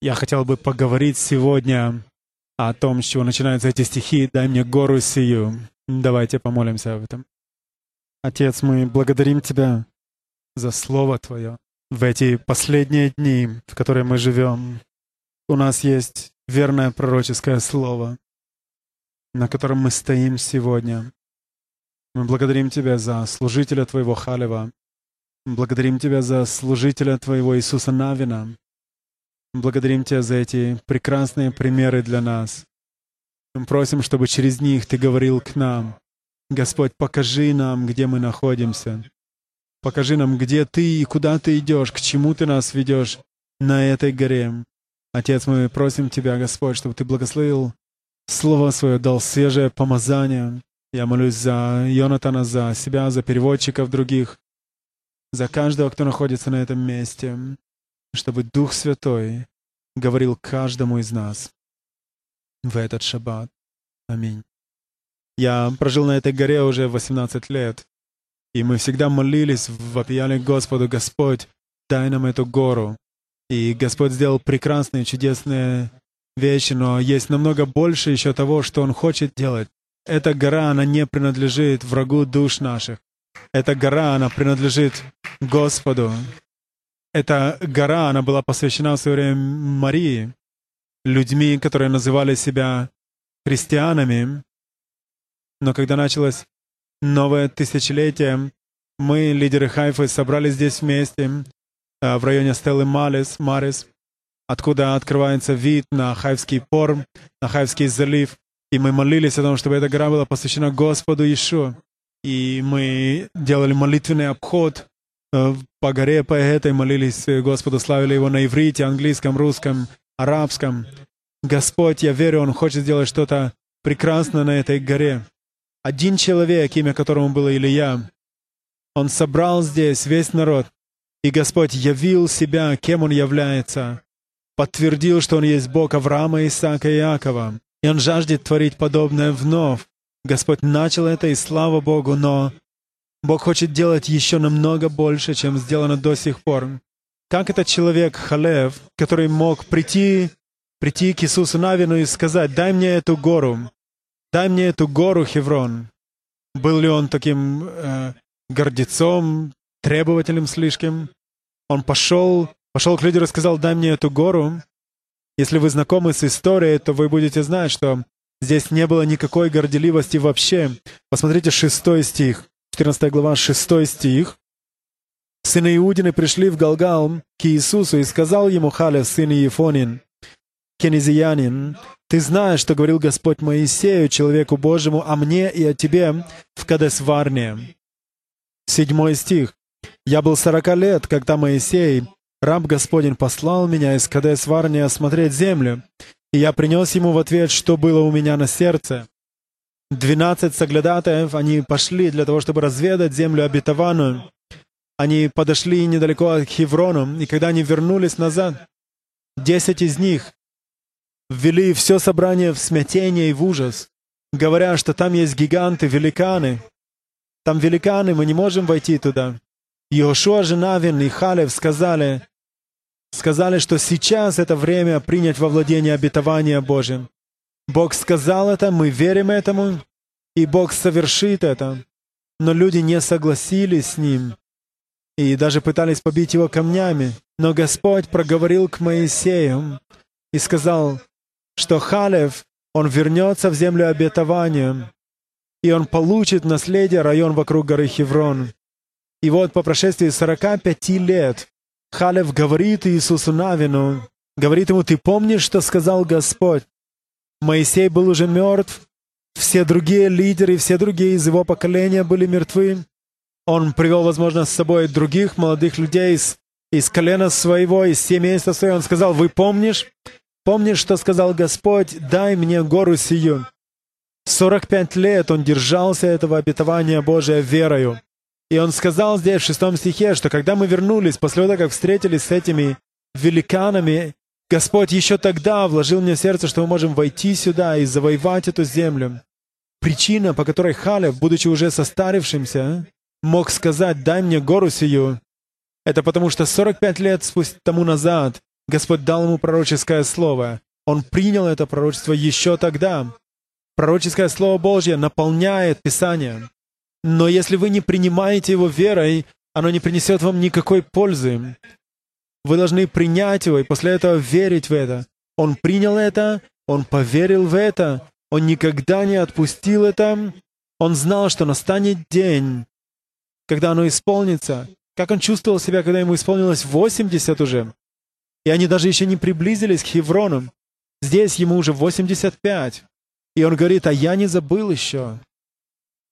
Я хотел бы поговорить сегодня о том, с чего начинаются эти стихи «Дай мне гору сию». Давайте помолимся об этом. Отец, мы благодарим Тебя за Слово Твое в эти последние дни, в которые мы живем. У нас есть верное пророческое Слово, на котором мы стоим сегодня. Мы благодарим Тебя за служителя Твоего Халева. Благодарим Тебя за служителя Твоего Иисуса Навина. Благодарим Тебя за эти прекрасные примеры для нас. Мы просим, чтобы через них Ты говорил к нам. Господь, покажи нам, где мы находимся. Покажи нам, где Ты и куда Ты идешь, к чему Ты нас ведешь на этой горе. Отец, мы просим Тебя, Господь, чтобы Ты благословил Слово Свое, дал свежее помазание. Я молюсь за Йонатана, за себя, за переводчиков других, за каждого, кто находится на этом месте, чтобы Дух Святой говорил каждому из нас в этот шаббат. Аминь. Я прожил на этой горе уже 18 лет, и мы всегда молились, вопияли Господу, Господь, дай нам эту гору. И Господь сделал прекрасные, чудесные вещи, но есть намного больше еще того, что Он хочет делать. Эта гора, она не принадлежит врагу душ наших. Эта гора, она принадлежит Господу. Эта гора, она была посвящена в свое время Марии, людьми, которые называли себя христианами. Но когда началось новое тысячелетие, мы, лидеры Хайфы, собрались здесь вместе, э, в районе Стеллы Малис, Марис, откуда открывается вид на Хайфский порм, на Хайфский залив. И мы молились о том, чтобы эта гора была посвящена Господу Ишу. И мы делали молитвенный обход по горе, по этой, молились Господу, славили Его на иврите, английском, русском, арабском. Господь, я верю, Он хочет сделать что-то прекрасное на этой горе. Один человек, имя которому было Илья, он собрал здесь весь народ, и Господь явил себя, кем Он является, подтвердил, что Он есть Бог Авраама, Исаака и Иакова. И Он жаждет творить подобное вновь. Господь начал это, и слава Богу, но Бог хочет делать еще намного больше, чем сделано до сих пор. Как этот человек, Халев, который мог прийти, прийти к Иисусу Навину и сказать, дай мне эту гору, дай мне эту гору, Хеврон. Был ли он таким э, гордецом, требователем слишком? Он пошел, пошел к лидеру и сказал, дай мне эту гору. Если вы знакомы с историей, то вы будете знать, что здесь не было никакой горделивости вообще. Посмотрите шестой стих, 14 глава, шестой стих. Сыны Иудины пришли в Галгал к Иисусу и сказал ему Халев, сын Ефонин, кенезиянин, «Ты знаешь, что говорил Господь Моисею, человеку Божьему, о мне и о тебе в Кадесварне». Седьмой стих. «Я был сорока лет, когда Моисей, раб Господень, послал меня из Кадесварни осмотреть землю, и я принес ему в ответ, что было у меня на сердце. Двенадцать соглядатаев, они пошли для того, чтобы разведать землю обетованную. Они подошли недалеко от Хеврону, и когда они вернулись назад, десять из них ввели все собрание в смятение и в ужас, говоря, что там есть гиганты, великаны. Там великаны, мы не можем войти туда. Иошуа же Навин и Халев сказали, сказали, что сейчас это время принять во владение обетования Божьим. Бог сказал это, мы верим этому, и Бог совершит это. Но люди не согласились с Ним и даже пытались побить его камнями. Но Господь проговорил к Моисею и сказал, что Халев, он вернется в землю обетования, и он получит наследие район вокруг горы Хеврон. И вот по прошествии 45 лет Халев говорит Иисусу Навину, говорит ему, ты помнишь, что сказал Господь? Моисей был уже мертв, все другие лидеры, все другие из его поколения были мертвы. Он привел, возможно, с собой других молодых людей из, из колена своего, из семейства своего. Он сказал, вы помнишь? Помнишь, что сказал Господь, дай мне гору сию. 45 лет он держался этого обетования Божия верою. И он сказал здесь в шестом стихе, что когда мы вернулись, после того, как встретились с этими великанами, Господь еще тогда вложил мне в сердце, что мы можем войти сюда и завоевать эту землю. Причина, по которой Халев, будучи уже состарившимся, мог сказать «дай мне гору сию», это потому что 45 лет спустя тому назад Господь дал ему пророческое слово. Он принял это пророчество еще тогда. Пророческое слово Божье наполняет Писание. Но если вы не принимаете его верой, оно не принесет вам никакой пользы. Вы должны принять его и после этого верить в это. Он принял это, он поверил в это, он никогда не отпустил это. Он знал, что настанет день, когда оно исполнится. Как он чувствовал себя, когда ему исполнилось 80 уже. И они даже еще не приблизились к Хеврону. Здесь ему уже 85. И он говорит, а я не забыл еще.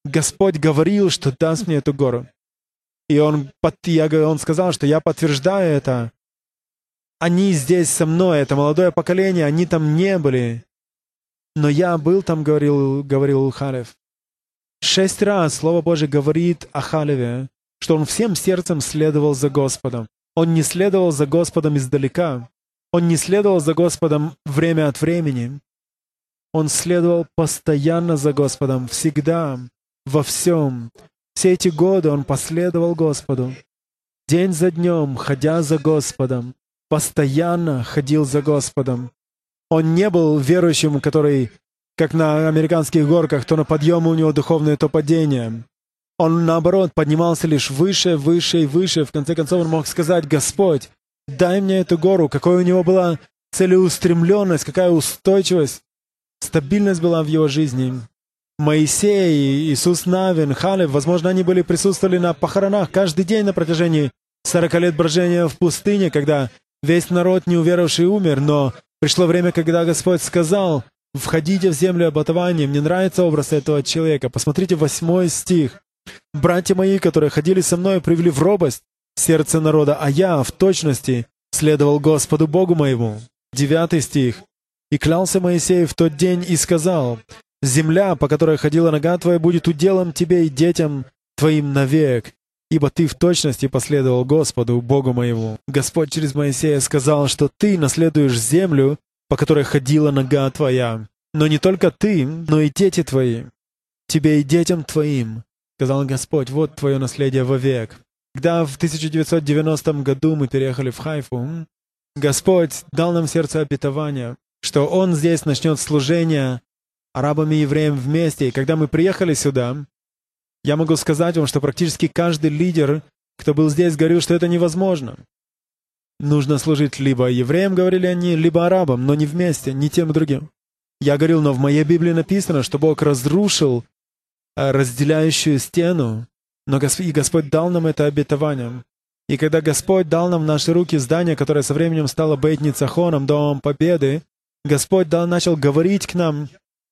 Господь говорил, что даст мне эту гору. И он, я, он сказал, что я подтверждаю это. Они здесь со мной, это молодое поколение, они там не были. Но я был там, говорил, говорил Халев. Шесть раз Слово Божье говорит о Халеве, что он всем сердцем следовал за Господом. Он не следовал за Господом издалека. Он не следовал за Господом время от времени. Он следовал постоянно за Господом, всегда, во всем. Все эти годы он последовал Господу. День за днем, ходя за Господом, постоянно ходил за Господом. Он не был верующим, который, как на американских горках, то на подъем у него духовное, то падение. Он, наоборот, поднимался лишь выше, выше и выше. В конце концов, он мог сказать, «Господь, дай мне эту гору». Какой у него была целеустремленность, какая устойчивость, стабильность была в его жизни. Моисей, Иисус Навин, Халев, возможно, они были присутствовали на похоронах каждый день на протяжении 40 лет брожения в пустыне, когда весь народ неуверовавший умер, но пришло время, когда Господь сказал, «Входите в землю обетования». Мне нравится образ этого человека. Посмотрите восьмой стих. «Братья мои, которые ходили со мной, привели в робость сердце народа, а я, в точности, следовал Господу Богу моему». Девятый стих. «И клялся Моисей в тот день и сказал, Земля, по которой ходила нога твоя, будет уделом тебе и детям твоим навек, ибо ты в точности последовал Господу, Богу моему. Господь через Моисея сказал, что ты наследуешь землю, по которой ходила нога твоя. Но не только ты, но и дети твои. Тебе и детям твоим, сказал Господь, вот твое наследие вовек. Когда в 1990 году мы переехали в Хайфу, Господь дал нам сердце обетования, что Он здесь начнет служение арабами и евреем вместе. И когда мы приехали сюда, я могу сказать вам, что практически каждый лидер, кто был здесь, говорил, что это невозможно. Нужно служить либо евреям, говорили они, либо арабам, но не вместе, не тем и другим. Я говорил, но в моей Библии написано, что Бог разрушил э, разделяющую стену, но и Господь дал нам это обетование. И когда Господь дал нам в наши руки здание, которое со временем стало Бейт-Ницахоном, Домом Победы, Господь дал, начал говорить к нам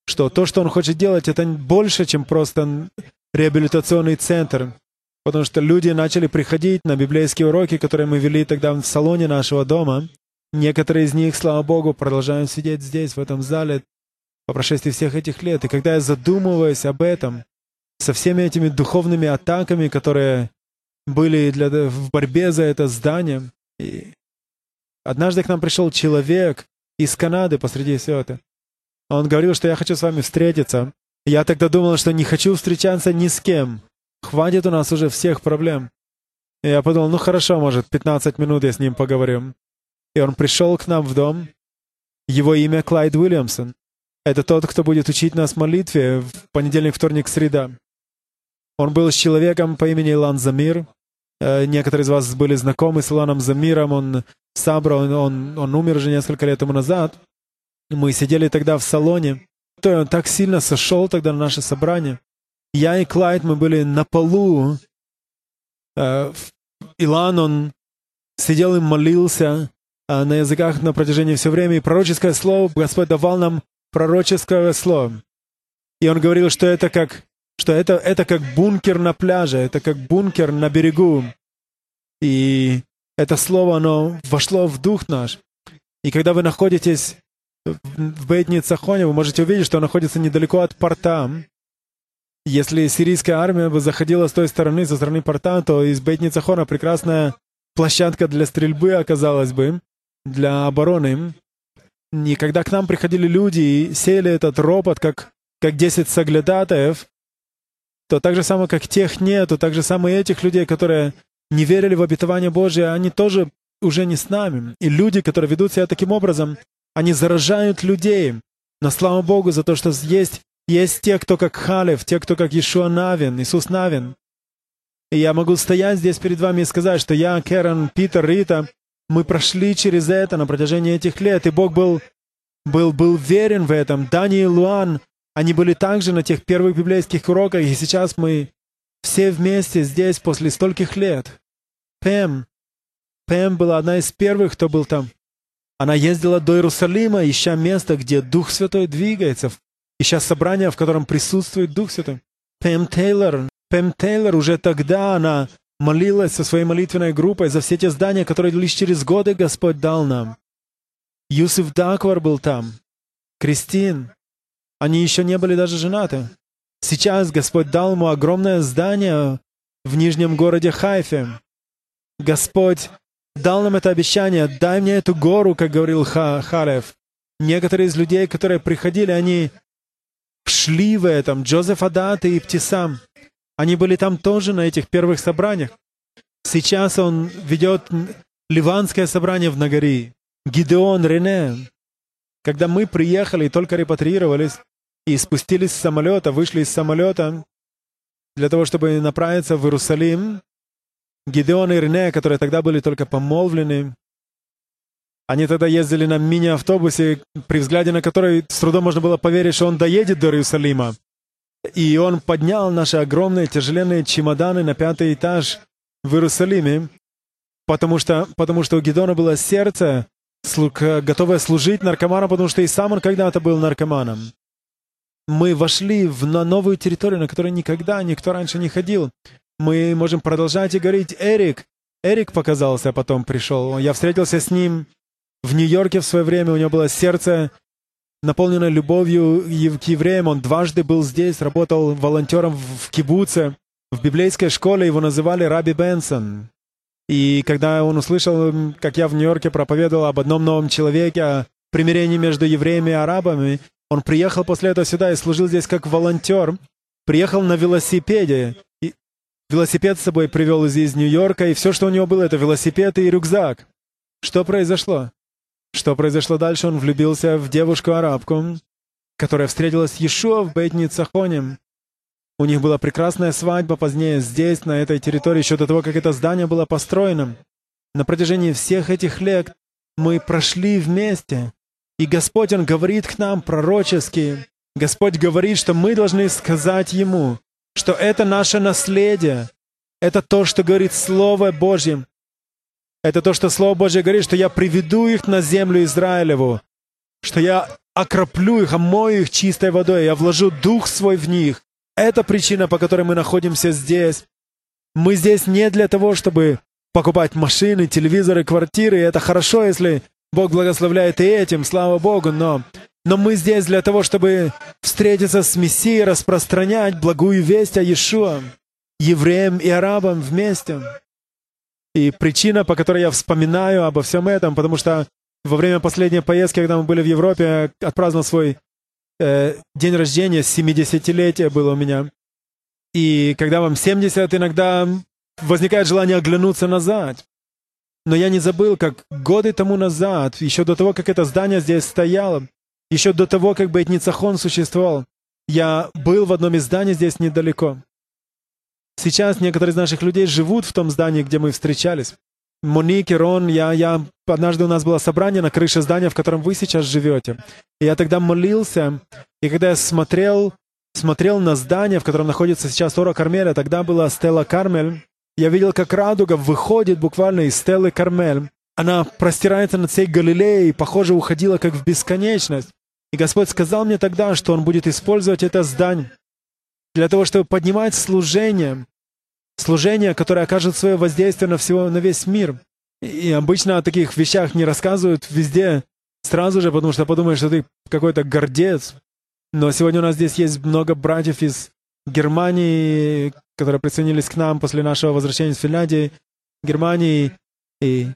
что то, что он хочет делать, это больше, чем просто реабилитационный центр. Потому что люди начали приходить на библейские уроки, которые мы вели тогда в салоне нашего дома. Некоторые из них, слава Богу, продолжают сидеть здесь, в этом зале, по прошествии всех этих лет. И когда я задумываюсь об этом, со всеми этими духовными атаками, которые были для, в борьбе за это здание, и однажды к нам пришел человек из Канады посреди всего этого. Он говорил, что я хочу с вами встретиться. Я тогда думал, что не хочу встречаться ни с кем. Хватит у нас уже всех проблем. Я подумал, ну хорошо, может, 15 минут я с ним поговорю. И он пришел к нам в дом. Его имя Клайд Уильямсон. Это тот, кто будет учить нас молитве в понедельник, вторник, среда. Он был с человеком по имени Илан Замир. Э, некоторые из вас были знакомы с Иланом Замиром. Он Сабра, он, он, он умер уже несколько лет тому назад. Мы сидели тогда в салоне. Он так сильно сошел тогда на наше собрание. Я и Клайд, мы были на полу. Э, Илан, он сидел и молился э, на языках на протяжении всего времени. И пророческое слово, Господь давал нам пророческое слово. И он говорил, что это как, что это, это как бункер на пляже, это как бункер на берегу. И это слово, оно вошло в дух наш. И когда вы находитесь в Бейт-Ницахоне, вы можете увидеть, что он находится недалеко от порта. Если сирийская армия бы заходила с той стороны, со стороны порта, то из Бейт-Ницахона прекрасная площадка для стрельбы оказалась бы, для обороны. И когда к нам приходили люди и сели этот ропот, как, как 10 соглядатаев, то так же самое, как тех нету, так же самое этих людей, которые не верили в обетование Божие, они тоже уже не с нами. И люди, которые ведут себя таким образом, они заражают людей. Но слава Богу за то, что есть, есть те, кто как Халев, те, кто как Ишуа Навин, Иисус Навин. И я могу стоять здесь перед вами и сказать, что я, Керен, Питер, Рита, мы прошли через это на протяжении этих лет, и Бог был, был, был верен в этом. Дани и Луан, они были также на тех первых библейских уроках, и сейчас мы все вместе здесь после стольких лет. Пэм, Пэм была одна из первых, кто был там. Она ездила до Иерусалима, ища место, где Дух Святой двигается, ища собрание, в котором присутствует Дух Святой. Пэм Тейлор, Пэм Тейлор уже тогда она молилась со своей молитвенной группой за все те здания, которые лишь через годы Господь дал нам. Юсиф Даквар был там. Кристин. Они еще не были даже женаты. Сейчас Господь дал ему огромное здание в нижнем городе Хайфе. Господь дал нам это обещание, дай мне эту гору, как говорил Ха Халев. Некоторые из людей, которые приходили, они шли в этом. Джозеф Адат и Птисам. Они были там тоже на этих первых собраниях. Сейчас он ведет ливанское собрание в Нагари. Гидеон, Рене. Когда мы приехали и только репатриировались, и спустились с самолета, вышли из самолета для того, чтобы направиться в Иерусалим, Гидеон и Рене, которые тогда были только помолвлены, они тогда ездили на мини-автобусе, при взгляде на который с трудом можно было поверить, что он доедет до Иерусалима. И он поднял наши огромные тяжеленные чемоданы на пятый этаж в Иерусалиме, потому что, потому что у Гедона было сердце, готовое служить наркоманам, потому что и сам он когда-то был наркоманом. Мы вошли в, на новую территорию, на которой никогда никто раньше не ходил. Мы можем продолжать и говорить, Эрик, Эрик показался, а потом пришел. Я встретился с ним в Нью-Йорке в свое время, у него было сердце наполненное любовью к евреям. Он дважды был здесь, работал волонтером в кибуце. В библейской школе его называли Раби Бенсон. И когда он услышал, как я в Нью-Йорке проповедовал об одном новом человеке, о примирении между евреями и арабами, он приехал после этого сюда и служил здесь как волонтер. Приехал на велосипеде. Велосипед с собой привел из, из Нью-Йорка, и все, что у него было, это велосипед и рюкзак. Что произошло? Что произошло дальше? Он влюбился в девушку-арабку, которая встретилась с Иешуа в Бейт-Ницахоне. У них была прекрасная свадьба позднее здесь, на этой территории, еще до того, как это здание было построено. На протяжении всех этих лет мы прошли вместе. И Господь, Он говорит к нам пророчески. Господь говорит, что мы должны сказать Ему, что это наше наследие. Это то, что говорит Слово Божье. Это то, что Слово Божье говорит, что я приведу их на землю Израилеву, что я окроплю их, омою их чистой водой, я вложу Дух свой в них, это причина, по которой мы находимся здесь. Мы здесь не для того, чтобы покупать машины, телевизоры, квартиры. Это хорошо, если Бог благословляет и этим, слава Богу, но, но мы здесь для того, чтобы встретиться с Мессией, распространять благую весть о Иешуа, евреям и арабам вместе. И причина, по которой я вспоминаю обо всем этом, потому что во время последней поездки, когда мы были в Европе, отпраздновал свой э, день рождения, 70-летие было у меня. И когда вам 70, иногда возникает желание оглянуться назад. Но я не забыл, как годы тому назад, еще до того, как это здание здесь стояло, еще до того, как Бейтницахон существовал, я был в одном из зданий здесь недалеко. Сейчас некоторые из наших людей живут в том здании, где мы встречались. Моник Рон, я, я, однажды у нас было собрание на крыше здания, в котором вы сейчас живете. И я тогда молился, и когда я смотрел, смотрел на здание, в котором находится сейчас Ора Кармеля, тогда была Стелла Кармель, я видел, как радуга выходит буквально из Стеллы Кармель. Она простирается над всей Галилеей похоже, уходила как в бесконечность. И Господь сказал мне тогда, что Он будет использовать это здание для того, чтобы поднимать служение, служение, которое окажет свое воздействие на, всего, на весь мир. И обычно о таких вещах не рассказывают везде сразу же, потому что подумаешь, что ты какой-то гордец. Но сегодня у нас здесь есть много братьев из Германии, которые присоединились к нам после нашего возвращения из Финляндии, Германии. И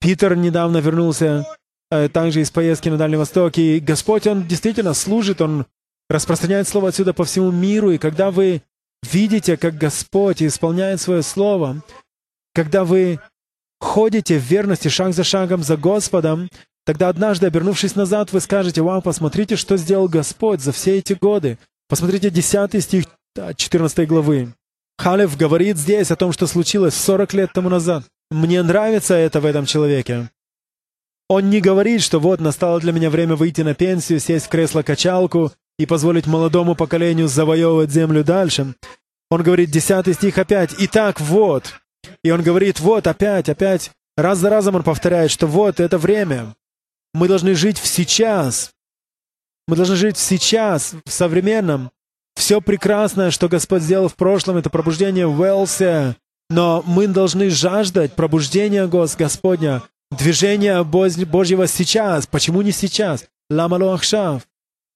Питер недавно вернулся э, также из поездки на Дальний Восток. И Господь, Он действительно служит, Он распространяет Слово отсюда по всему миру. И когда вы видите, как Господь исполняет свое Слово, когда вы ходите в верности шаг за шагом за Господом, тогда однажды, обернувшись назад, вы скажете, «Вау, посмотрите, что сделал Господь за все эти годы». Посмотрите 10 стих 14 главы. Халев говорит здесь о том, что случилось 40 лет тому назад. Мне нравится это в этом человеке. Он не говорит, что вот настало для меня время выйти на пенсию, сесть в кресло-качалку и позволить молодому поколению завоевывать землю дальше. Он говорит, 10 стих опять, «Итак, вот». И он говорит, вот, опять, опять. Раз за разом он повторяет, что вот, это время. Мы должны жить в сейчас. Мы должны жить сейчас, в современном. Все прекрасное, что Господь сделал в прошлом, это пробуждение в Уэлсе. Но мы должны жаждать пробуждения Господня, движения Божьего сейчас. Почему не сейчас? Ламалу Ахшав.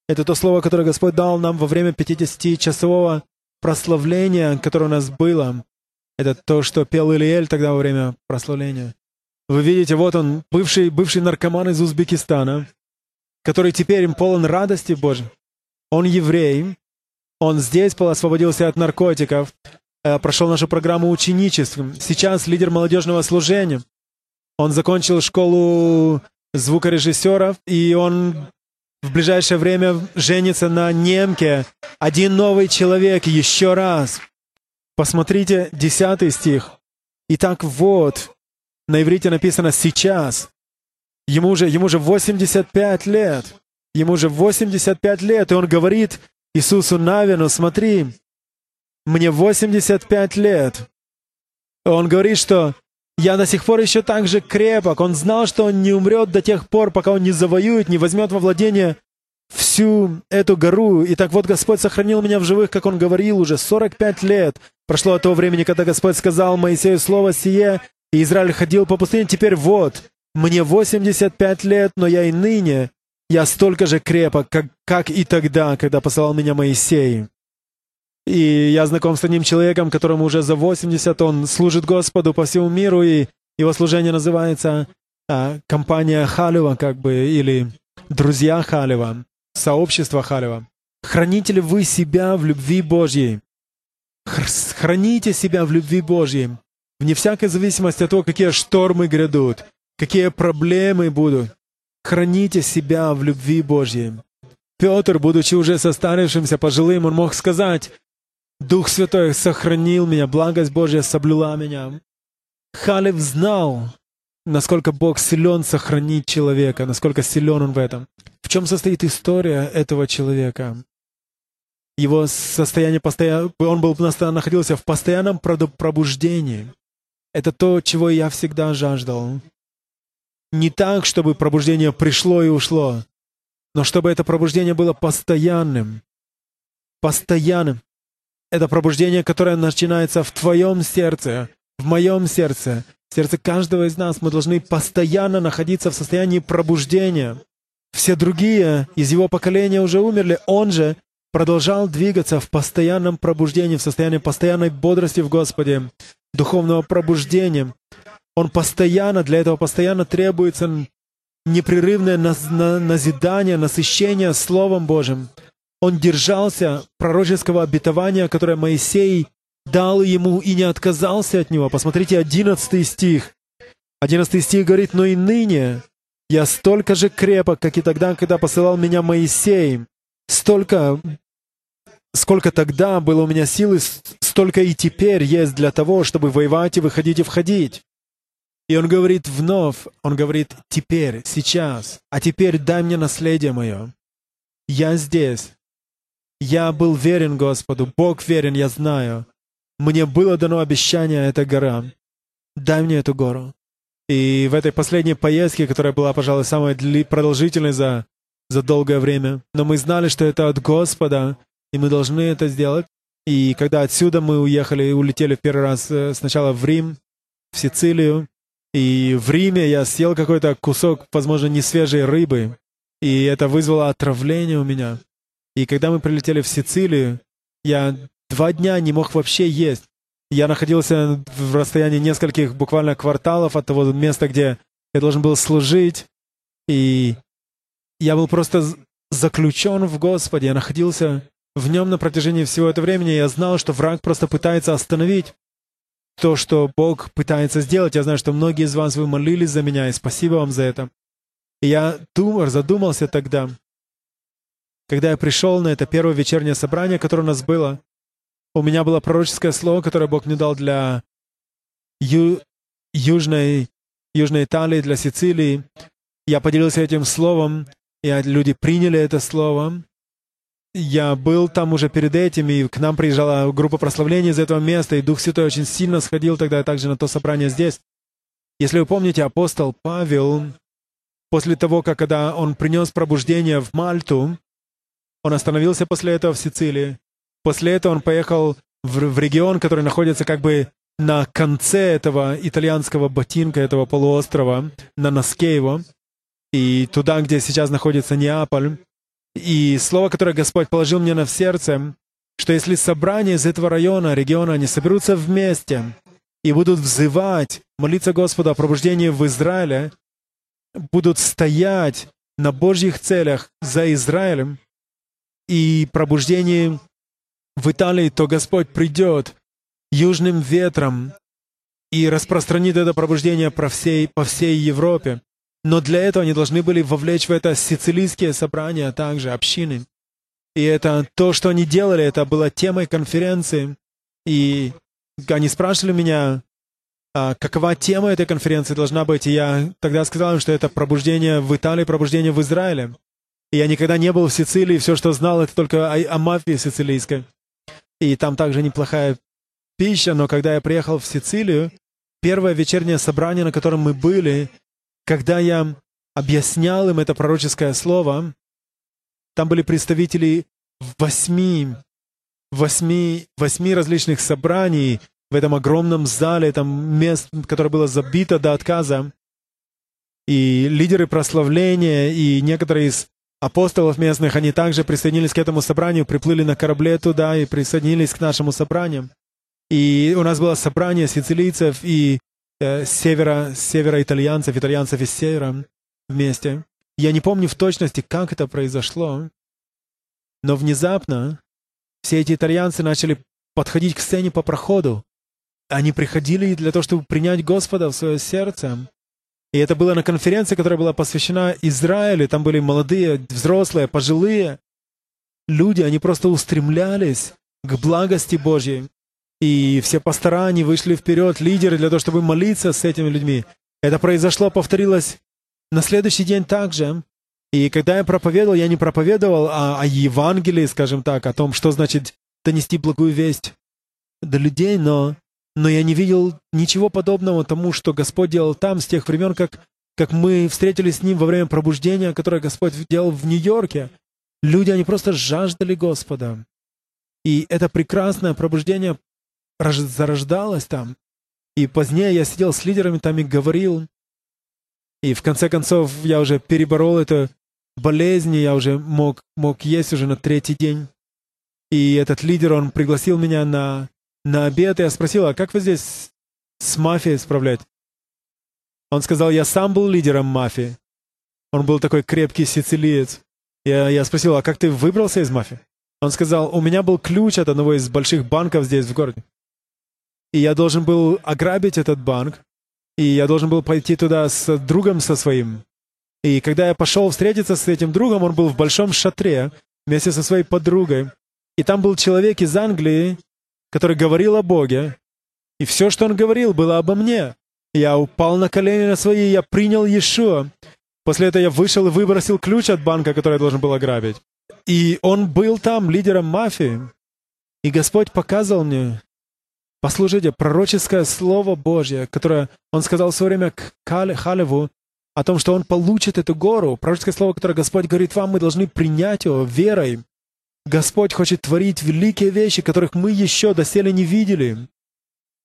Это то слово, которое Господь дал нам во время 50-часового прославления, которое у нас было. Это то, что пел Илиэль тогда во время прославления. Вы видите, вот он, бывший, бывший наркоман из Узбекистана, который теперь им полон радости Божьей. Он еврей, он здесь освободился от наркотиков, прошел нашу программу ученичества. Сейчас лидер молодежного служения. Он закончил школу звукорежиссеров, и он в ближайшее время женится на немке. Один новый человек еще раз. Посмотрите десятый стих. Итак, вот, на иврите написано «сейчас». Ему уже, ему уже 85 лет. Ему уже 85 лет, и он говорит Иисусу Навину, смотри, мне 85 лет. Он говорит, что я до сих пор еще так же крепок. Он знал, что он не умрет до тех пор, пока он не завоюет, не возьмет во владение всю эту гору. И так вот Господь сохранил меня в живых, как Он говорил, уже 45 лет. Прошло от того времени, когда Господь сказал Моисею слово сие, и Израиль ходил по пустыне. Теперь вот, мне 85 лет, но я и ныне, я столько же крепок, как, как и тогда, когда посылал меня Моисей. И я знаком с одним человеком, которому уже за 80, он служит Господу по всему миру, и его служение называется а, компания Халева, как бы, или друзья Халева, сообщество Халева. Храните ли вы себя в любви Божьей? Храните себя в любви Божьей, вне всякой зависимости от того, какие штормы грядут, какие проблемы будут. Храните себя в любви Божьей. Петр, будучи уже состарившимся пожилым, он мог сказать, Дух Святой сохранил меня, благость Божья соблюла меня. Халев знал, насколько Бог силен сохранить человека, насколько силен он в этом. В чем состоит история этого человека? Его состояние постоянно... Он был, находился в постоянном пробуждении. Это то, чего я всегда жаждал. Не так, чтобы пробуждение пришло и ушло, но чтобы это пробуждение было постоянным. Постоянным. Это пробуждение, которое начинается в твоем сердце, в моем сердце, в сердце каждого из нас. Мы должны постоянно находиться в состоянии пробуждения. Все другие из его поколения уже умерли. Он же продолжал двигаться в постоянном пробуждении, в состоянии постоянной бодрости в Господе, духовного пробуждения. Он постоянно, для этого постоянно требуется непрерывное назидание, насыщение Словом Божьим. Он держался пророческого обетования, которое Моисей дал ему и не отказался от него. Посмотрите, 11 стих. 11 стих говорит, «Но и ныне я столько же крепок, как и тогда, когда посылал меня Моисей. Столько, сколько тогда было у меня силы, столько и теперь есть для того, чтобы воевать и выходить и входить». И он говорит вновь, он говорит теперь, сейчас, а теперь дай мне наследие мое. Я здесь, я был верен Господу, Бог верен, я знаю. Мне было дано обещание, эта гора. Дай мне эту гору. И в этой последней поездке, которая была, пожалуй, самой продолжительной за, за долгое время, но мы знали, что это от Господа, и мы должны это сделать. И когда отсюда мы уехали и улетели в первый раз э, сначала в Рим, в Сицилию, и в Риме я съел какой-то кусок, возможно, не свежей рыбы, и это вызвало отравление у меня. И когда мы прилетели в Сицилию, я два дня не мог вообще есть. Я находился в расстоянии нескольких буквально кварталов от того места, где я должен был служить. И я был просто заключен в Господе. Я находился в нем на протяжении всего этого времени. Я знал, что враг просто пытается остановить то, что Бог пытается сделать. Я знаю, что многие из вас, вы молились за меня, и спасибо вам за это. И я думал, задумался тогда, когда я пришел на это первое вечернее собрание, которое у нас было, у меня было пророческое слово, которое Бог мне дал для ю- южной, южной Италии, для Сицилии. Я поделился этим словом, и люди приняли это слово. Я был там уже перед этим, и к нам приезжала группа прославления из этого места, и Дух Святой очень сильно сходил тогда также на то собрание здесь. Если вы помните, апостол Павел, после того, как когда он принес пробуждение в Мальту, он остановился после этого в Сицилии. После этого он поехал в, в регион, который находится как бы на конце этого итальянского ботинка, этого полуострова, на носке его и туда, где сейчас находится Неаполь. И слово, которое Господь положил мне на сердце, что если собрания из этого района, региона, они соберутся вместе и будут взывать, молиться Господу о пробуждении в Израиле, будут стоять на Божьих целях за Израилем и пробуждение в Италии, то Господь придет южным ветром и распространит это пробуждение по всей, по всей Европе. Но для этого они должны были вовлечь в это сицилийские собрания, а также общины. И это то, что они делали, это было темой конференции. И они спрашивали меня, а какова тема этой конференции должна быть. И я тогда сказал им, что это пробуждение в Италии, пробуждение в Израиле. Я никогда не был в Сицилии, все, что знал, это только о, о мафии сицилийской. И там также неплохая пища, но когда я приехал в Сицилию, первое вечернее собрание, на котором мы были, когда я объяснял им это пророческое слово, там были представители восьми, восьми, восьми различных собраний в этом огромном зале, там мест, которое было забито до отказа. И лидеры прославления, и некоторые из апостолов местных, они также присоединились к этому собранию, приплыли на корабле туда и присоединились к нашему собранию. И у нас было собрание сицилийцев и э, севера, севера итальянцев, итальянцев из севера вместе. Я не помню в точности, как это произошло, но внезапно все эти итальянцы начали подходить к сцене по проходу. Они приходили для того, чтобы принять Господа в свое сердце. И это было на конференции, которая была посвящена Израилю. Там были молодые, взрослые, пожилые люди. Они просто устремлялись к благости Божьей. И все пастора, они вышли вперед, лидеры, для того, чтобы молиться с этими людьми. Это произошло, повторилось на следующий день также. И когда я проповедовал, я не проповедовал о, о Евангелии, скажем так, о том, что значит донести благую весть до людей, но, но я не видел ничего подобного тому, что Господь делал там с тех времен, как, как мы встретились с Ним во время пробуждения, которое Господь делал в Нью-Йорке. Люди, они просто жаждали Господа. И это прекрасное пробуждение зарождалось там. И позднее я сидел с лидерами там и говорил. И в конце концов я уже переборол эту болезнь, и я уже мог, мог есть уже на третий день. И этот лидер, он пригласил меня на, на обед, я спросил, а как вы здесь с мафией справлять? Он сказал, я сам был лидером мафии. Он был такой крепкий сицилиец. Я, я спросил, а как ты выбрался из мафии? Он сказал, у меня был ключ от одного из больших банков здесь в городе и я должен был ограбить этот банк, и я должен был пойти туда с другом со своим. И когда я пошел встретиться с этим другом, он был в большом шатре вместе со своей подругой. И там был человек из Англии, который говорил о Боге. И все, что он говорил, было обо мне. Я упал на колени на свои, я принял Иешуа. После этого я вышел и выбросил ключ от банка, который я должен был ограбить. И он был там лидером мафии. И Господь показывал мне, Послушайте, пророческое слово Божье, которое он сказал в свое время к Халеву, о том, что он получит эту гору, пророческое слово, которое Господь говорит вам, мы должны принять его верой. Господь хочет творить великие вещи, которых мы еще доселе не видели.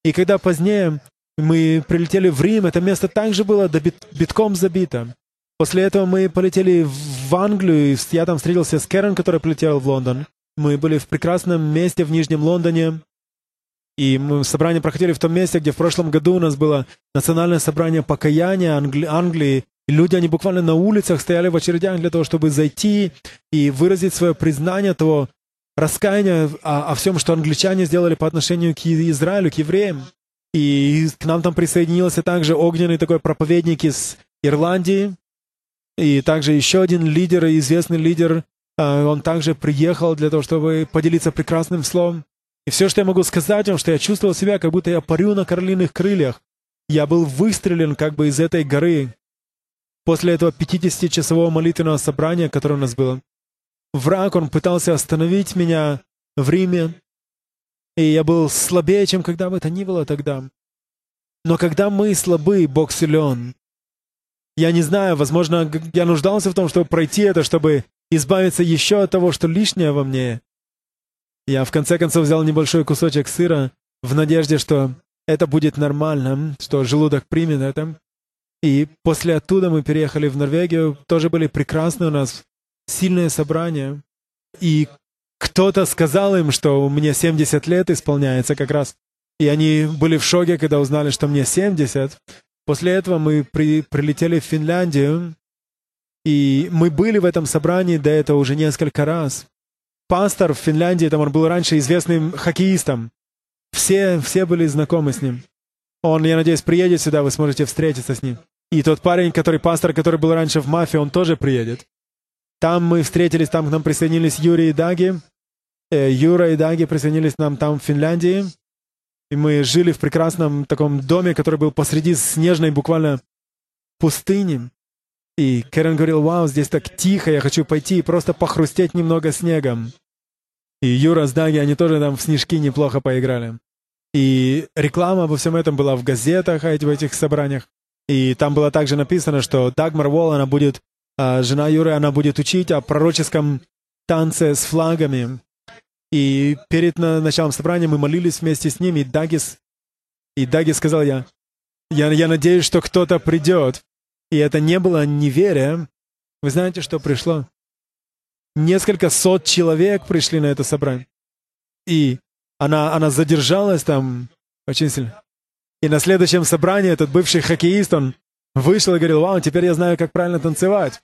И когда позднее мы прилетели в Рим, это место также было битком забито. После этого мы полетели в Англию, и я там встретился с Кэрон, который полетел в Лондон. Мы были в прекрасном месте в Нижнем Лондоне. И мы собрание проходили в том месте, где в прошлом году у нас было национальное собрание покаяния Англи- Англии. Люди, они буквально на улицах стояли в очередях для того, чтобы зайти и выразить свое признание того раскаяния о, о всем, что англичане сделали по отношению к Израилю, к евреям. И к нам там присоединился также огненный такой проповедник из Ирландии, и также еще один лидер, известный лидер, а, он также приехал для того, чтобы поделиться прекрасным словом. И все, что я могу сказать вам, что я чувствовал себя, как будто я парю на карлиных крыльях. Я был выстрелен как бы из этой горы. После этого 50-часового молитвенного собрания, которое у нас было, враг, он пытался остановить меня в Риме, и я был слабее, чем когда бы это ни было тогда. Но когда мы слабы, Бог силен. Я не знаю, возможно, я нуждался в том, чтобы пройти это, чтобы избавиться еще от того, что лишнее во мне. Я в конце концов взял небольшой кусочек сыра в надежде, что это будет нормально, что желудок примет это. И после оттуда мы переехали в Норвегию. Тоже были прекрасные у нас сильные собрания. И кто-то сказал им, что мне 70 лет исполняется как раз. И они были в шоке, когда узнали, что мне 70. После этого мы при, прилетели в Финляндию, и мы были в этом собрании до этого уже несколько раз. Пастор в Финляндии, там он был раньше известным хоккеистом. Все, все были знакомы с ним. Он, я надеюсь, приедет сюда, вы сможете встретиться с ним. И тот парень, который пастор, который был раньше в мафии, он тоже приедет. Там мы встретились, там к нам присоединились Юрий и Даги. Э, Юра и Даги присоединились к нам там в Финляндии. И мы жили в прекрасном таком доме, который был посреди снежной буквально пустыни. И Кэрен говорил, вау, здесь так тихо, я хочу пойти и просто похрустеть немного снегом. И Юра с Даги, они тоже там в снежки неплохо поиграли. И реклама обо всем этом была в газетах, а в этих собраниях. И там было также написано, что Дагмар Волл, она будет, а, жена Юры, она будет учить о пророческом танце с флагами. И перед началом собрания мы молились вместе с ними, и Дагис, и Дагис сказал я, я, я надеюсь, что кто-то придет. И это не было неверие. Вы знаете, что пришло? Несколько сот человек пришли на это собрание. И она, она задержалась там очень сильно. И на следующем собрании этот бывший хоккеист, он вышел и говорил, вау, теперь я знаю, как правильно танцевать.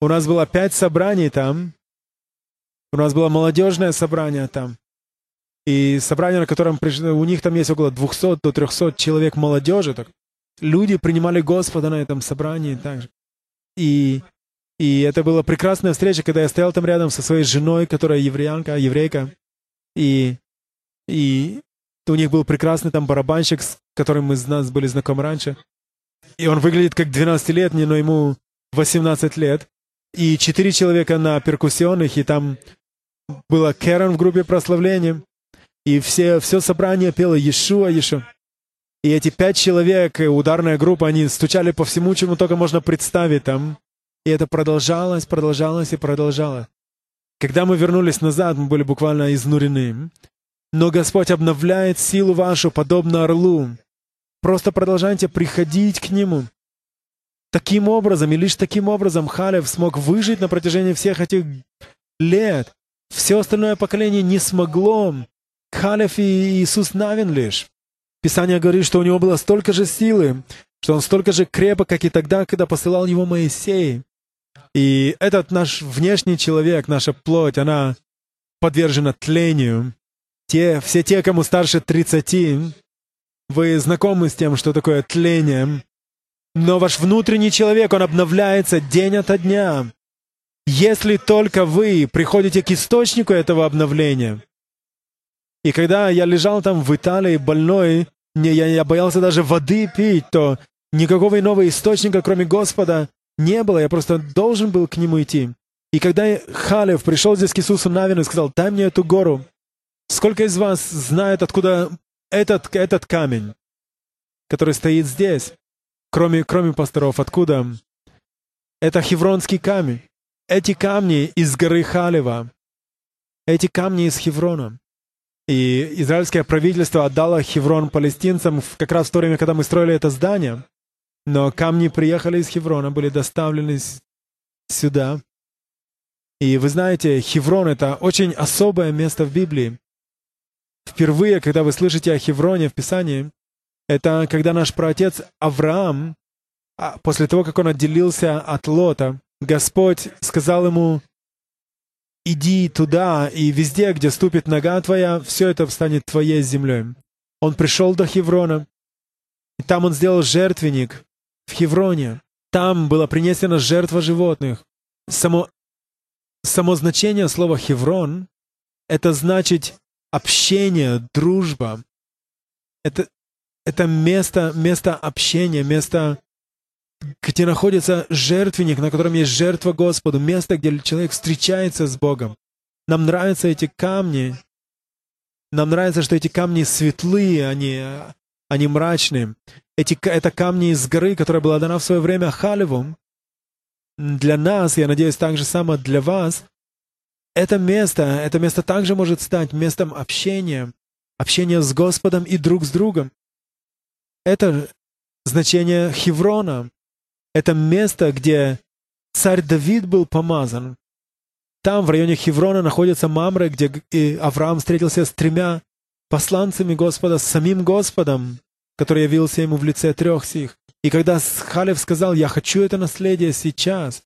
У нас было пять собраний там. У нас было молодежное собрание там. И собрание, на котором пришли, у них там есть около 200 до 300 человек молодежи. Так. Люди принимали Господа на этом собрании также. И, и это была прекрасная встреча, когда я стоял там рядом со своей женой, которая евреянка, еврейка. И, и у них был прекрасный там барабанщик, с которым мы нас были знакомы раньше. И он выглядит как 12-летний, но ему 18 лет. И четыре человека на перкуссионных, и там была Кэрон в группе прославления. И все, все собрание пело Иешуа, Иешуа. И эти пять человек, ударная группа, они стучали по всему, чему только можно представить там. И это продолжалось, продолжалось и продолжалось. Когда мы вернулись назад, мы были буквально изнурены. Но Господь обновляет силу вашу, подобно орлу. Просто продолжайте приходить к Нему. Таким образом, и лишь таким образом Халев смог выжить на протяжении всех этих лет. Все остальное поколение не смогло. Халев и Иисус Навин лишь. Писание говорит, что у него было столько же силы, что он столько же крепок, как и тогда, когда посылал его Моисей. И этот наш внешний человек, наша плоть, она подвержена тлению. Те, все те, кому старше 30, вы знакомы с тем, что такое тление. Но ваш внутренний человек, он обновляется день ото дня. Если только вы приходите к источнику этого обновления, и когда я лежал там в Италии больной, не, я, я боялся даже воды пить, то никакого иного источника, кроме Господа, не было. Я просто должен был к нему идти. И когда Халев пришел здесь к Иисусу Навину и сказал, дай мне эту гору, сколько из вас знает, откуда этот, этот камень, который стоит здесь, кроме, кроме пасторов, откуда? Это Хевронский камень. Эти камни из горы Халева. Эти камни из Хеврона. И израильское правительство отдало Хеврон палестинцам как раз в то время, когда мы строили это здание. Но камни приехали из Хеврона, были доставлены сюда. И вы знаете, Хеврон — это очень особое место в Библии. Впервые, когда вы слышите о Хевроне в Писании, это когда наш праотец Авраам, а после того, как он отделился от Лота, Господь сказал ему, иди туда, и везде, где ступит нога твоя, все это станет твоей землей. Он пришел до Хеврона, И там он сделал жертвенник в Хевроне. Там была принесена жертва животных. Само, само значение слова «хеврон» — это значит общение, дружба. Это, это место, место общения, место, где находится жертвенник, на котором есть жертва Господу, место, где человек встречается с Богом. Нам нравятся эти камни. Нам нравится, что эти камни светлые, они, они мрачные. Эти, это камни из горы, которая была дана в свое время Халеву. Для нас, я надеюсь, так же самое для вас, это место, это место также может стать местом общения, общения с Господом и друг с другом. Это значение Хеврона. Это место, где царь Давид был помазан. Там, в районе Хеврона, находится Мамре, где Авраам встретился с тремя посланцами Господа, с самим Господом, который явился ему в лице трех сих. И когда Халев сказал, «Я хочу это наследие сейчас»,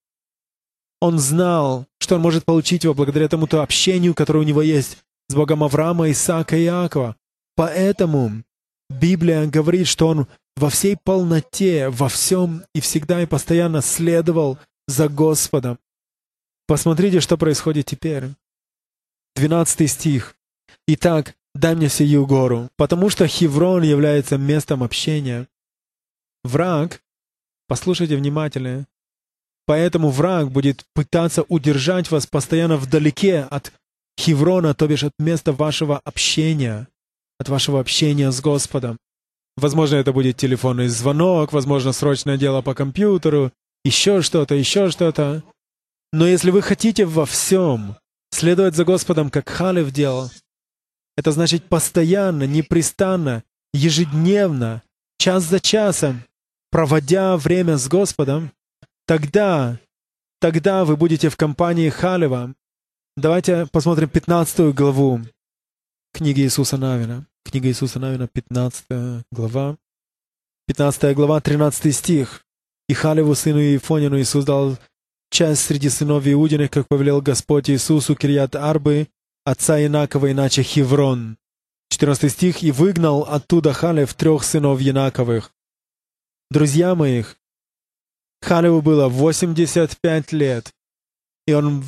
он знал, что он может получить его благодаря тому то общению, которое у него есть с Богом Авраама, Исаака и Иакова. Поэтому Библия говорит, что он во всей полноте, во всем и всегда и постоянно следовал за Господом. Посмотрите, что происходит теперь. 12 стих. «Итак, дай мне сию гору, потому что Хеврон является местом общения. Враг, послушайте внимательно, поэтому враг будет пытаться удержать вас постоянно вдалеке от Хеврона, то бишь от места вашего общения, от вашего общения с Господом. Возможно, это будет телефонный звонок, возможно, срочное дело по компьютеру, еще что-то, еще что-то. Но если вы хотите во всем следовать за Господом, как Халев делал, это значит постоянно, непрестанно, ежедневно, час за часом, проводя время с Господом, тогда, тогда вы будете в компании Халева. Давайте посмотрим 15 главу книги Иисуса Навина. Книга Иисуса Навина, 15 глава. 15 глава, 13 стих. «И Халеву, сыну Ефонину, Иисус дал часть среди сынов Иудиных, как повелел Господь Иисусу Кирьят Арбы, отца Инакова, иначе Хеврон. 14 стих, «И выгнал оттуда Халев трех сынов Янаковых». Друзья моих, Халеву было 85 лет, и он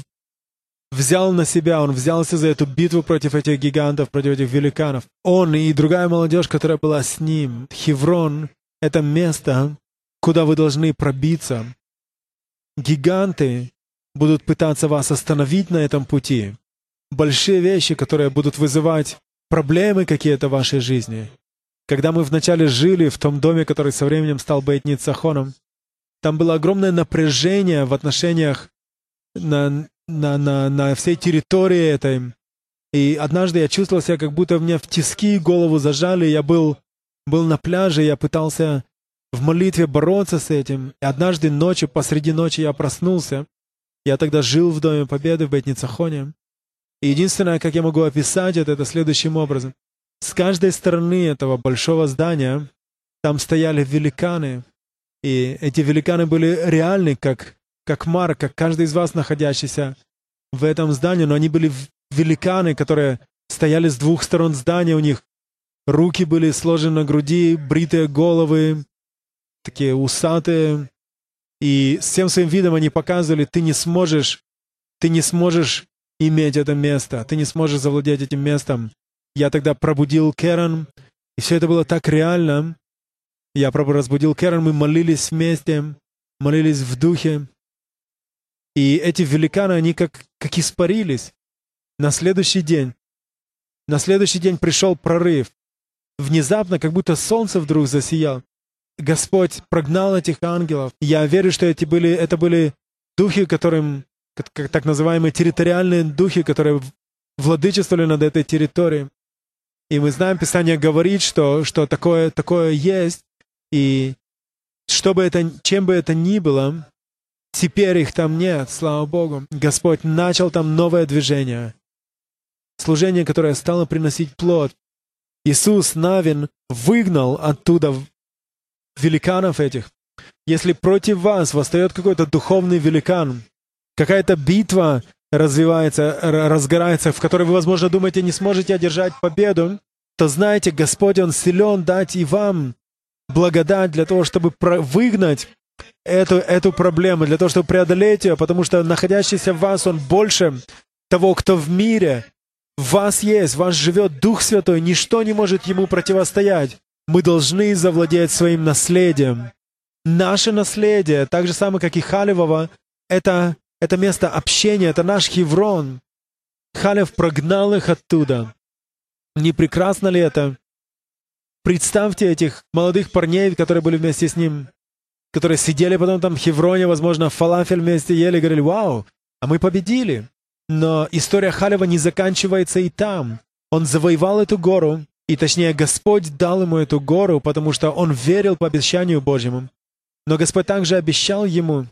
взял на себя, он взялся за эту битву против этих гигантов, против этих великанов. Он и другая молодежь, которая была с ним. Хеврон — это место, куда вы должны пробиться. Гиганты будут пытаться вас остановить на этом пути большие вещи, которые будут вызывать проблемы какие-то в вашей жизни. Когда мы вначале жили в том доме, который со временем стал Бейт-Ницахоном, там было огромное напряжение в отношениях на, на, на, на всей территории этой. И однажды я чувствовал себя, как будто мне в тиски голову зажали. Я был, был на пляже, я пытался в молитве бороться с этим. И однажды ночью, посреди ночи я проснулся. Я тогда жил в Доме Победы в Бетницахоне. И единственное, как я могу описать это, это следующим образом. С каждой стороны этого большого здания там стояли великаны. И эти великаны были реальны, как, как Марк, как каждый из вас, находящийся в этом здании. Но они были великаны, которые стояли с двух сторон здания. У них руки были сложены на груди, бритые головы, такие усатые. И всем своим видом они показывали, ты не сможешь, ты не сможешь иметь это место. Ты не сможешь завладеть этим местом. Я тогда пробудил Керан, и все это было так реально. Я разбудил Керан, мы молились вместе, молились в духе. И эти великаны, они как, как испарились. На следующий день, на следующий день пришел прорыв. Внезапно, как будто солнце вдруг засиял. Господь прогнал этих ангелов. Я верю, что эти были, это были духи, которым как так называемые территориальные духи, которые владычествовали над этой территорией. И мы знаем, Писание говорит, что, что такое, такое есть, и что бы это, чем бы это ни было, теперь их там нет, слава Богу. Господь начал там новое движение, служение, которое стало приносить плод. Иисус Навин выгнал оттуда великанов этих. Если против вас восстает какой-то духовный великан, какая-то битва развивается, разгорается, в которой вы, возможно, думаете, не сможете одержать победу, то знаете, Господь, Он силен дать и вам благодать для того, чтобы выгнать эту, эту проблему, для того, чтобы преодолеть ее, потому что находящийся в вас, он больше того, кто в мире. В вас есть, в вас живет Дух Святой, ничто не может ему противостоять. Мы должны завладеть своим наследием. Наше наследие, так же самое, как и Халевова, это, это место общения, это наш Хеврон. Халев прогнал их оттуда. Не прекрасно ли это? Представьте этих молодых парней, которые были вместе с ним которые сидели потом там в Хевроне, возможно, фалафель вместе ели, говорили, вау, а мы победили. Но история Халева не заканчивается и там. Он завоевал эту гору, и точнее Господь дал ему эту гору, потому что он верил по обещанию Божьему. Но Господь также обещал ему,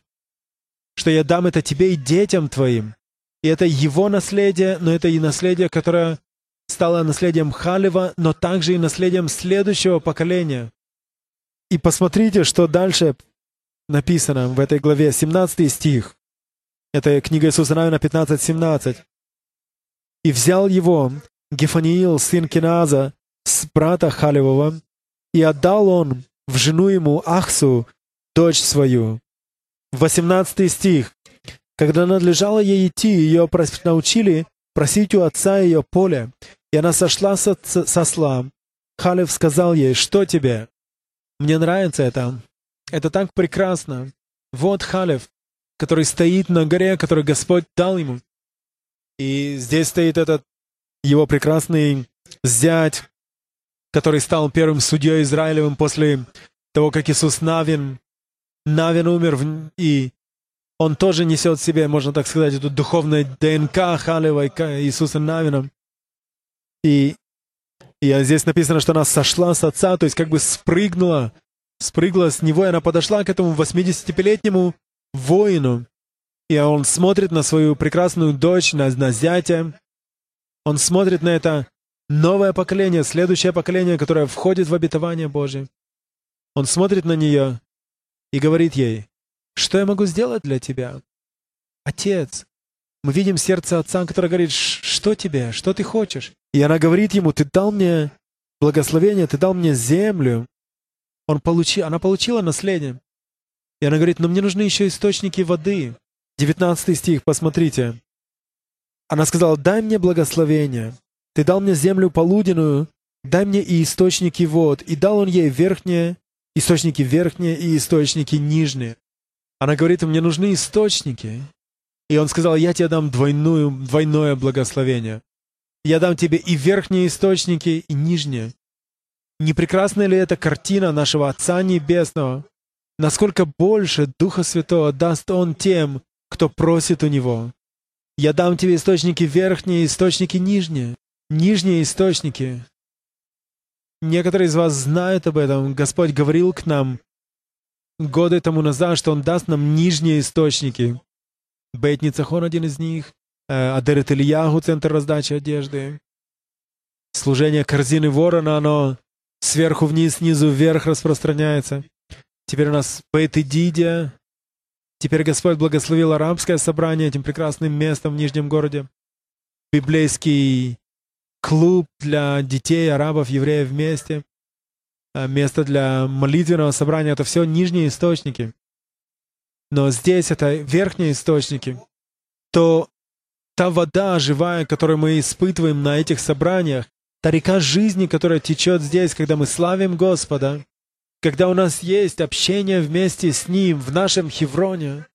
что я дам это тебе и детям твоим. И это его наследие, но это и наследие, которое стало наследием Халева, но также и наследием следующего поколения. И посмотрите, что дальше написано в этой главе, 17 стих. Это книга Иисуса Навина 15-17. «И взял его Гефаниил, сын Киназа, с брата Халевого, и отдал он в жену ему Ахсу, дочь свою». 18 стих. «Когда надлежало ей идти, ее научили просить у отца ее поле, и она сошла со, со сла. Халев сказал ей, что тебе? Мне нравится это. Это так прекрасно. Вот Халев, который стоит на горе, который Господь дал ему. И здесь стоит этот его прекрасный зять, который стал первым судьей Израилевым после того, как Иисус Навин, Навин умер, и он тоже несет в себе, можно так сказать, эту духовную ДНК Халева и Иисуса Навина. И, и здесь написано, что она сошла с отца, то есть как бы спрыгнула спрыгла с него, и она подошла к этому 85-летнему воину. И он смотрит на свою прекрасную дочь, на, на зятя. Он смотрит на это новое поколение, следующее поколение, которое входит в обетование Божие. Он смотрит на нее и говорит ей, что я могу сделать для тебя? Отец. Мы видим сердце отца, который говорит, что тебе, что ты хочешь? И она говорит ему, ты дал мне благословение, ты дал мне землю, он получи, она получила наследие. И она говорит, но мне нужны еще источники воды. 19 стих, посмотрите. Она сказала, дай мне благословение. Ты дал мне землю полуденную, дай мне и источники вод. И дал он ей верхние, источники верхние и источники нижние. Она говорит, мне нужны источники. И он сказал, я тебе дам двойную, двойное благословение. Я дам тебе и верхние источники, и нижние. Не прекрасна ли эта картина нашего Отца Небесного? Насколько больше Духа Святого даст Он тем, кто просит у Него. Я дам тебе источники верхние, источники нижние. Нижние источники. Некоторые из вас знают об этом. Господь говорил к нам годы тому назад, что Он даст нам нижние источники. Бейт Ницахон один из них. Э, Адерет Ильягу, центр раздачи одежды. Служение корзины ворона, оно сверху вниз, снизу вверх распространяется. Теперь у нас Бейт Дидия. Теперь Господь благословил арабское собрание этим прекрасным местом в Нижнем городе. Библейский клуб для детей, арабов, евреев вместе. А место для молитвенного собрания — это все нижние источники. Но здесь это верхние источники. То та вода живая, которую мы испытываем на этих собраниях, Та река жизни, которая течет здесь, когда мы славим Господа, когда у нас есть общение вместе с Ним в нашем Хевроне,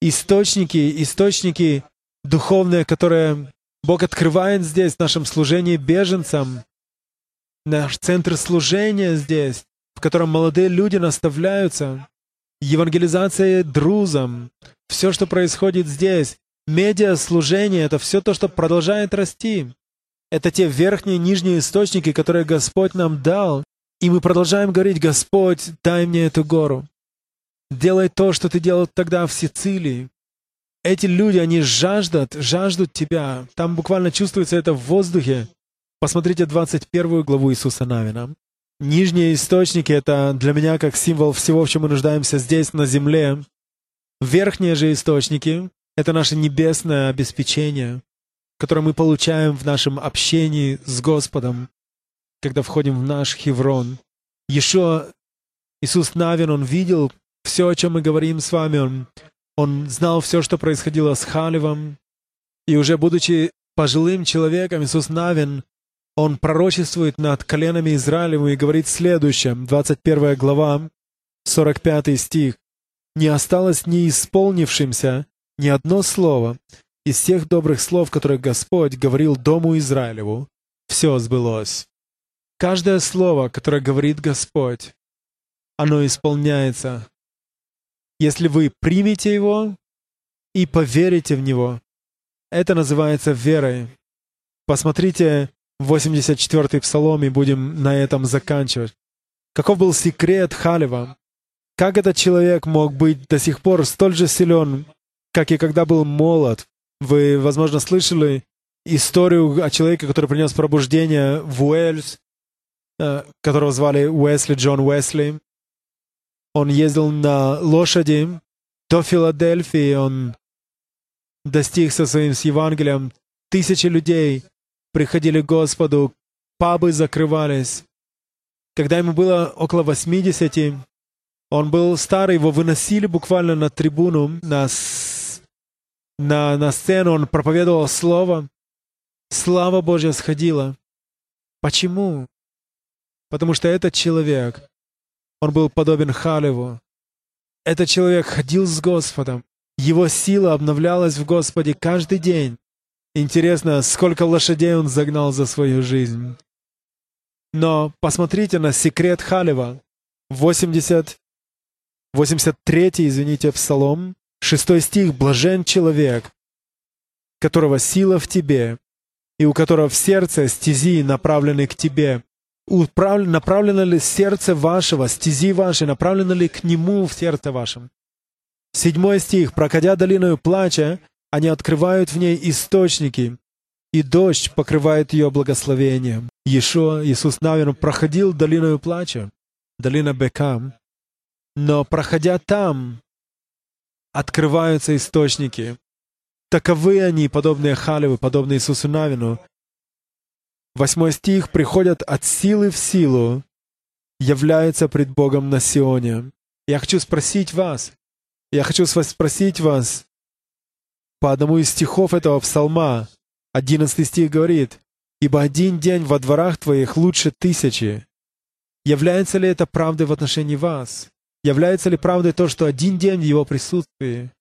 источники, источники духовные, которые Бог открывает здесь в нашем служении беженцам, наш центр служения здесь, в котором молодые люди наставляются, евангелизация друзам, все, что происходит здесь, медиа служение, это все то, что продолжает расти. Это те верхние и нижние источники, которые Господь нам дал. И мы продолжаем говорить, Господь, дай мне эту гору. Делай то, что ты делал тогда в Сицилии. Эти люди, они жаждут, жаждут Тебя. Там буквально чувствуется это в воздухе. Посмотрите 21 главу Иисуса Навина. Нижние источники — это для меня как символ всего, в чем мы нуждаемся здесь, на земле. Верхние же источники — это наше небесное обеспечение которое мы получаем в нашем общении с Господом, когда входим в наш Хеврон. Еще Иисус Навин, Он видел все, о чем мы говорим с вами. Он, он знал все, что происходило с Халевом. И уже будучи пожилым человеком, Иисус Навин, он пророчествует над коленами Израилевым и говорит следующее, 21 глава, 45 стих. «Не осталось не исполнившимся ни одно слово из тех добрых слов, которые Господь говорил Дому Израилеву. Все сбылось». Каждое слово, которое говорит Господь, оно исполняется. Если вы примете его и поверите в него, это называется верой. Посмотрите 84-й псалом и будем на этом заканчивать. Каков был секрет Халева? Как этот человек мог быть до сих пор столь же силен, как и когда был молод? Вы, возможно, слышали историю о человеке, который принес пробуждение в Уэльс, э, которого звали Уэсли, Джон Уэсли. Он ездил на лошади до Филадельфии, он достиг со своим с Евангелием. Тысячи людей приходили к Господу, пабы закрывались. Когда ему было около 80, он был старый, его выносили буквально на трибуну, на, на, на сцену, он проповедовал Слово. Слава Божья сходила. Почему? Потому что этот человек, он был подобен Халеву. Этот человек ходил с Господом. Его сила обновлялась в Господе каждый день. Интересно, сколько лошадей он загнал за свою жизнь. Но посмотрите на секрет Халева. 80, 83, извините, Псалом, 6 стих. «Блажен человек, которого сила в тебе, и у которого в сердце стези направлены к тебе, направлено ли сердце вашего, стези ваши, направлено ли к нему в сердце вашем? Седьмой стих. «Проходя долиною плача, они открывают в ней источники, и дождь покрывает ее благословением». Ешо, Иисус Навин, проходил долиною плача, долина Бекам, но проходя там, открываются источники. Таковы они, подобные Халевы, подобные Иисусу Навину, Восьмой стих «приходят от силы в силу, являются пред Богом на Сионе». Я хочу спросить вас, я хочу спросить вас, по одному из стихов этого псалма, одиннадцатый стих говорит, «Ибо один день во дворах твоих лучше тысячи». Является ли это правдой в отношении вас? Является ли правдой то, что один день в Его присутствии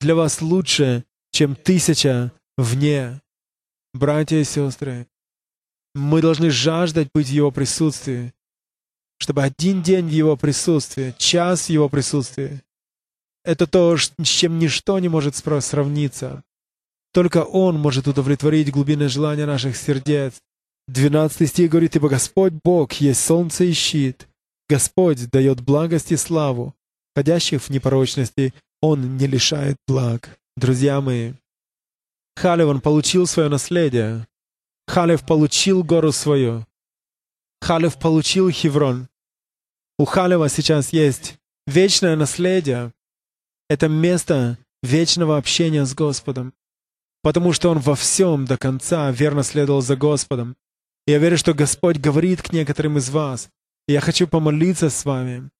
для вас лучше, чем тысяча вне? Братья и сестры, мы должны жаждать быть в Его присутствии, чтобы один день в Его присутствии, час в Его присутствии, это то, с чем ничто не может сравниться. Только Он может удовлетворить глубины желания наших сердец. 12 стих говорит, «Ибо Господь Бог есть солнце и щит. Господь дает благость и славу. Ходящих в непорочности Он не лишает благ». Друзья мои, Халиван получил свое наследие, Халев получил гору свою. Халев получил Хеврон. У Халева сейчас есть вечное наследие. Это место вечного общения с Господом. Потому что он во всем до конца верно следовал за Господом. И я верю, что Господь говорит к некоторым из вас. И я хочу помолиться с вами.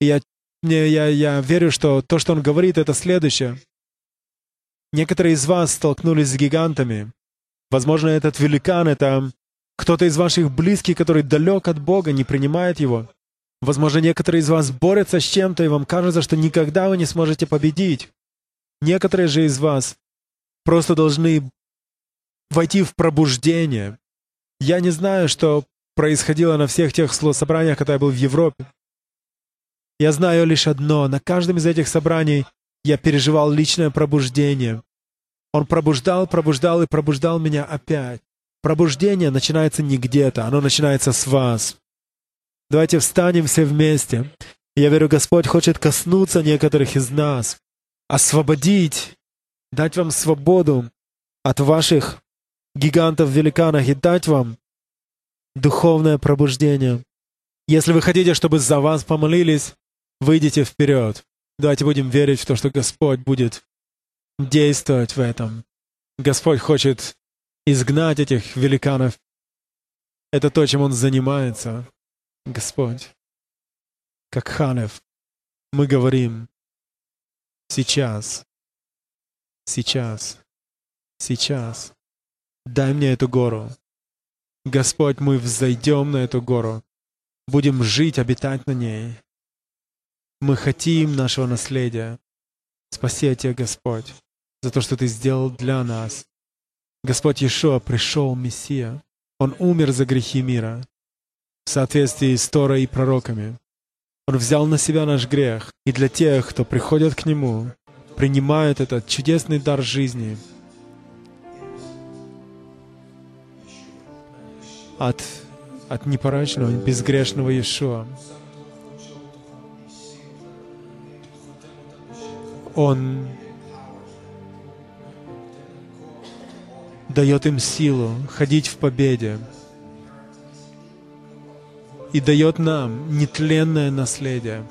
И я, я, я верю, что то, что Он говорит, это следующее. Некоторые из вас столкнулись с гигантами. Возможно, этот великан — это кто-то из ваших близких, который далек от Бога, не принимает Его. Возможно, некоторые из вас борются с чем-то, и вам кажется, что никогда вы не сможете победить. Некоторые же из вас просто должны войти в пробуждение. Я не знаю, что происходило на всех тех собраниях, когда я был в Европе. Я знаю лишь одно. На каждом из этих собраний я переживал личное пробуждение. Он пробуждал, пробуждал и пробуждал меня опять. Пробуждение начинается не где-то, оно начинается с вас. Давайте встанем все вместе. Я верю, Господь хочет коснуться некоторых из нас, освободить, дать вам свободу от ваших гигантов-великанов и дать вам духовное пробуждение. Если вы хотите, чтобы за вас помолились, выйдите вперед. Давайте будем верить в то, что Господь будет действовать в этом. Господь хочет изгнать этих великанов. Это то, чем Он занимается. Господь. как Ханев, мы говорим сейчас, сейчас, сейчас. Дай мне эту гору. Господь, мы взойдем на эту гору. Будем жить, обитать на ней. Мы хотим нашего наследия. Спаси Тебя, Господь, за то, что Ты сделал для нас. Господь Иешуа пришел, Мессия. Он умер за грехи мира в соответствии с Торой и пророками. Он взял на себя наш грех, и для тех, кто приходит к Нему, принимает этот чудесный дар жизни от, от непорочного, безгрешного Иешуа. Он дает им силу ходить в победе и дает нам нетленное наследие.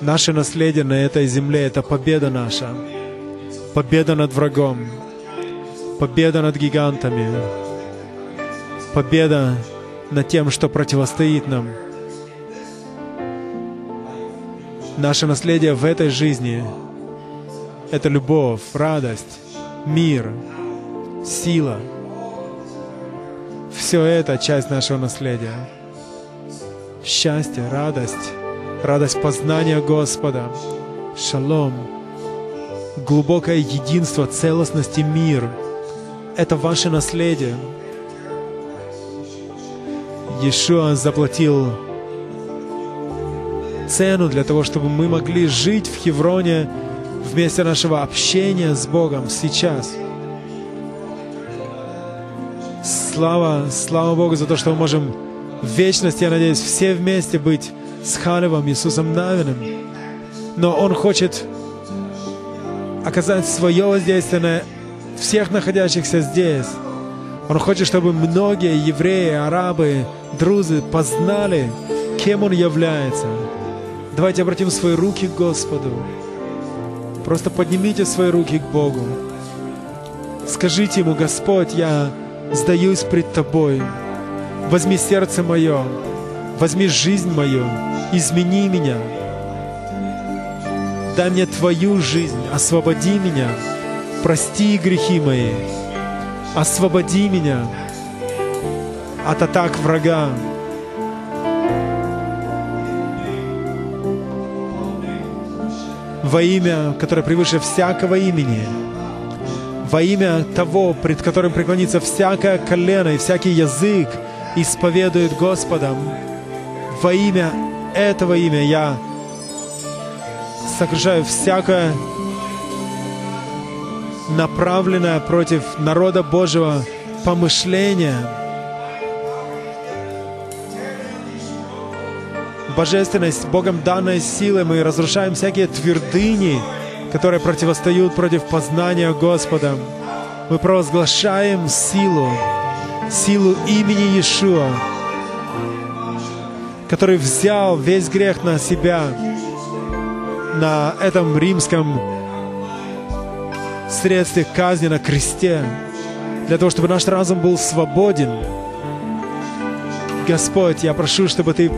Наше наследие на этой земле — это победа наша, победа над врагом, победа над гигантами, победа над тем, что противостоит нам. Наше наследие в этой жизни — это любовь, радость, мир, сила. Все это часть нашего наследия. Счастье, радость, радость познания Господа, шалом, глубокое единство, целостность и мир — это ваше наследие. Иешуа заплатил цену для того, чтобы мы могли жить в Хевроне вместе нашего общения с Богом сейчас. Слава, слава Богу за то, что мы можем в вечности, я надеюсь, все вместе быть с Халевом, Иисусом Навиным. Но Он хочет оказать свое воздействие на всех находящихся здесь. Он хочет, чтобы многие евреи, арабы, друзы познали, кем Он является. Давайте обратим свои руки к Господу. Просто поднимите свои руки к Богу. Скажите Ему, Господь, я сдаюсь пред Тобой. Возьми сердце мое, возьми жизнь мою, измени меня. Дай мне Твою жизнь, освободи меня прости грехи мои, освободи меня от атак врага. Во имя, которое превыше всякого имени, во имя того, пред которым преклонится всякое колено и всякий язык исповедует Господом, во имя этого имя я сокрушаю всякое направленное против народа Божьего помышление, божественность, Богом данной силы, мы разрушаем всякие твердыни, которые противостоят против познания Господа. Мы провозглашаем силу, силу имени Иешуа, который взял весь грех на себя на этом римском средстве казни на кресте, для того, чтобы наш разум был свободен. Господь, я прошу, чтобы Ты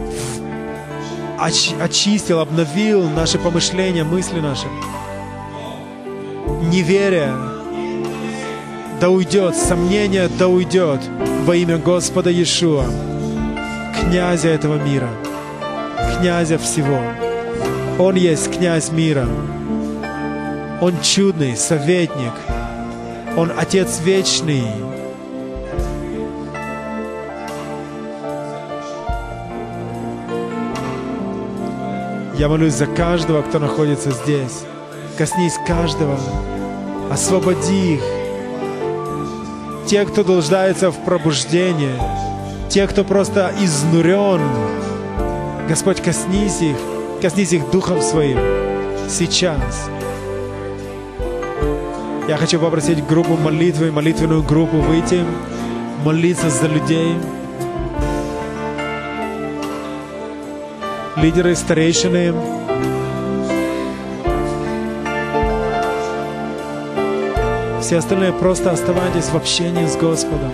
очистил, обновил наши помышления, мысли наши. Неверие да уйдет, сомнение да уйдет во имя Господа Иешуа, князя этого мира, князя всего. Он есть князь мира. Он чудный советник. Он Отец вечный. Я молюсь за каждого, кто находится здесь. Коснись каждого. Освободи их. Те, кто нуждается в пробуждении. Те, кто просто изнурен. Господь, коснись их. Коснись их Духом Своим. Сейчас. Я хочу попросить группу молитвы, молитвенную группу выйти, молиться за людей. Лидеры, старейшины, все остальные просто оставайтесь в общении с Господом.